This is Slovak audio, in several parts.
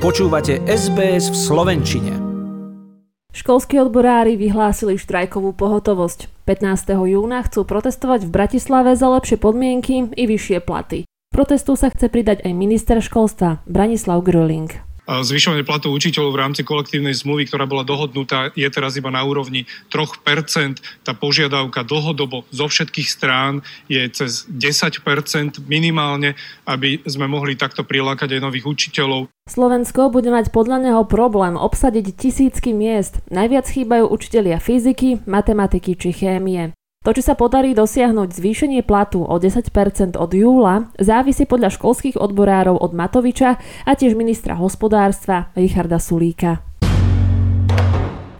Počúvate SBS v Slovenčine. Školskí odborári vyhlásili štrajkovú pohotovosť. 15. júna chcú protestovať v Bratislave za lepšie podmienky i vyššie platy. Protestu sa chce pridať aj minister školstva Branislav Gröling. Zvyšovanie platov učiteľov v rámci kolektívnej zmluvy, ktorá bola dohodnutá, je teraz iba na úrovni 3%. Tá požiadavka dlhodobo zo všetkých strán je cez 10% minimálne, aby sme mohli takto prilákať aj nových učiteľov. Slovensko bude mať podľa neho problém obsadiť tisícky miest. Najviac chýbajú učitelia fyziky, matematiky či chémie. To, či sa podarí dosiahnuť zvýšenie platu o 10% od júla, závisí podľa školských odborárov od Matoviča a tiež ministra hospodárstva Richarda Sulíka.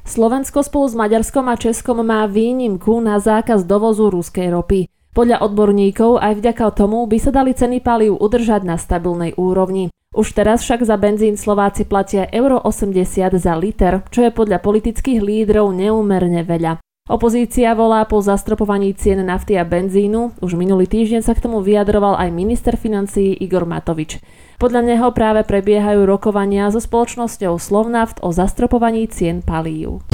Slovensko spolu s Maďarskom a Českom má výnimku na zákaz dovozu ruskej ropy. Podľa odborníkov aj vďaka tomu by sa dali ceny palív udržať na stabilnej úrovni. Už teraz však za benzín Slováci platia euro 80 za liter, čo je podľa politických lídrov neúmerne veľa. Opozícia volá po zastropovaní cien nafty a benzínu. Už minulý týždeň sa k tomu vyjadroval aj minister financií Igor Matovič. Podľa neho práve prebiehajú rokovania so spoločnosťou Slovnaft o zastropovaní cien palív.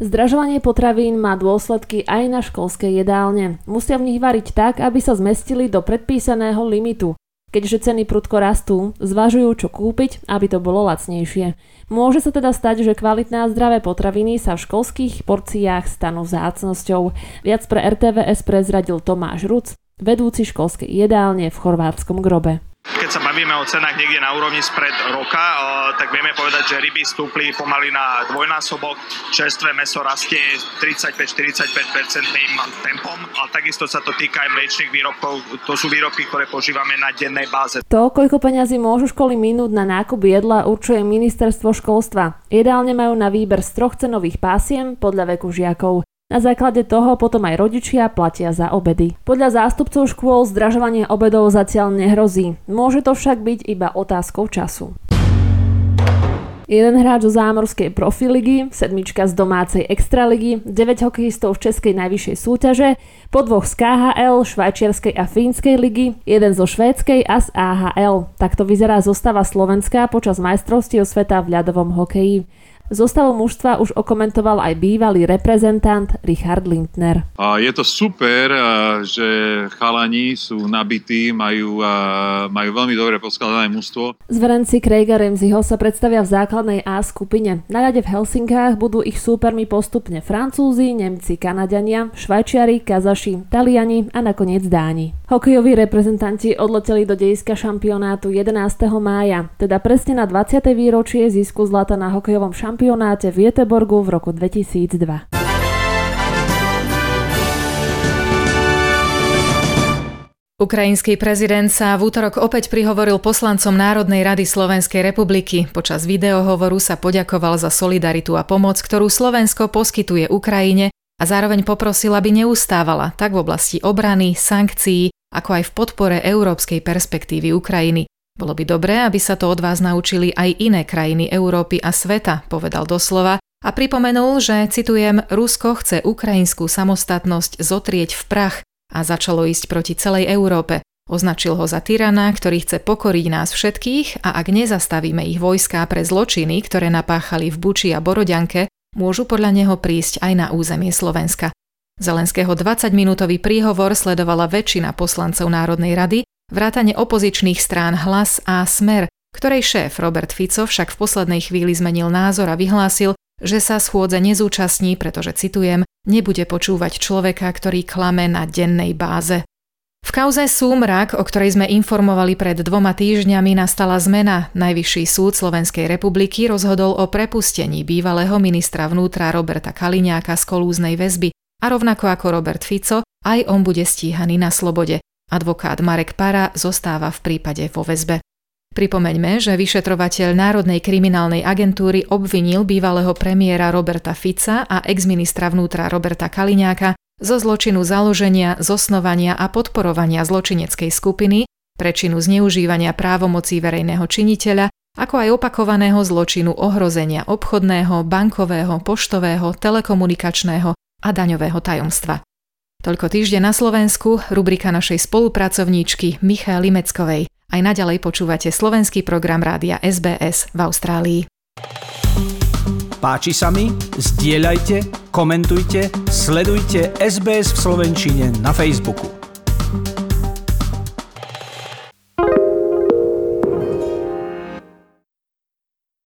Zdražovanie potravín má dôsledky aj na školské jedálne. Musia v nich variť tak, aby sa zmestili do predpísaného limitu. Keďže ceny prudko rastú, zvažujú, čo kúpiť, aby to bolo lacnejšie. Môže sa teda stať, že kvalitné a zdravé potraviny sa v školských porciách stanú zácnosťou. Viac pre RTVS prezradil Tomáš Ruc, vedúci školskej jedálne v chorvátskom grobe. Keď sa bavíme o cenách niekde na úrovni spred roka, tak vieme povedať, že ryby stúpli pomaly na dvojnásobok, čerstvé meso rastie 35-45% tempom a takisto sa to týka aj mliečných výrobkov. To sú výrobky, ktoré požívame na dennej báze. To, koľko peňazí môžu školy minúť na nákup jedla, určuje ministerstvo školstva. Ideálne majú na výber z troch cenových pásiem podľa veku žiakov. Na základe toho potom aj rodičia platia za obedy. Podľa zástupcov škôl zdražovanie obedov zatiaľ nehrozí. Môže to však byť iba otázkou času. Jeden hráč zo zámorskej profiligy, sedmička z domácej extraligy, 9 hokejistov v českej najvyššej súťaže, po dvoch z KHL, švajčiarskej a fínskej ligy, jeden zo švédskej a z AHL. Takto vyzerá zostava Slovenska počas majstrovstiev sveta v ľadovom hokeji. Zostavu mužstva už okomentoval aj bývalý reprezentant Richard Lindner. Je to super, že chalani sú nabití, majú, majú veľmi dobre poskladané mužstvo. Zverenci Craiga Ramseyho sa predstavia v základnej A skupine. Na rade v Helsinkách budú ich súpermi postupne Francúzi, Nemci, Kanadiania, Švajčiari, Kazaši, Taliani a nakoniec Dáni. Hokejoví reprezentanti odleteli do dejska šampionátu 11. mája, teda presne na 20. výročie zisku zlata na hokejovom šampionátu šampionáte v Jeteborgu v roku 2002. Ukrajinský prezident sa v útorok opäť prihovoril poslancom Národnej rady Slovenskej republiky. Počas videohovoru sa poďakoval za solidaritu a pomoc, ktorú Slovensko poskytuje Ukrajine a zároveň poprosil, aby neustávala tak v oblasti obrany, sankcií, ako aj v podpore európskej perspektívy Ukrajiny. Bolo by dobré, aby sa to od vás naučili aj iné krajiny Európy a sveta, povedal doslova a pripomenul, že, citujem, Rusko chce ukrajinskú samostatnosť zotrieť v prach a začalo ísť proti celej Európe. Označil ho za tyrana, ktorý chce pokoriť nás všetkých a ak nezastavíme ich vojská pre zločiny, ktoré napáchali v Buči a Borodianke, môžu podľa neho prísť aj na územie Slovenska. Zelenského 20-minútový príhovor sledovala väčšina poslancov Národnej rady vrátane opozičných strán Hlas a Smer, ktorej šéf Robert Fico však v poslednej chvíli zmenil názor a vyhlásil, že sa schôdze nezúčastní, pretože, citujem, nebude počúvať človeka, ktorý klame na dennej báze. V kauze Súmrak, o ktorej sme informovali pred dvoma týždňami, nastala zmena. Najvyšší súd Slovenskej republiky rozhodol o prepustení bývalého ministra vnútra Roberta Kaliňáka z kolúznej väzby a rovnako ako Robert Fico, aj on bude stíhaný na slobode. Advokát Marek Para zostáva v prípade vo väzbe. Pripomeňme, že vyšetrovateľ Národnej kriminálnej agentúry obvinil bývalého premiéra Roberta Fica a exministra vnútra Roberta Kaliňáka zo zločinu založenia, zosnovania a podporovania zločineckej skupiny, prečinu zneužívania právomocí verejného činiteľa, ako aj opakovaného zločinu ohrozenia obchodného, bankového, poštového, telekomunikačného a daňového tajomstva. Toľko týždeň na Slovensku, rubrika našej spolupracovníčky Michaly Meckovej. Aj naďalej počúvate slovenský program rádia SBS v Austrálii. Páči sa mi? Zdieľajte, komentujte, sledujte SBS v Slovenčine na Facebooku.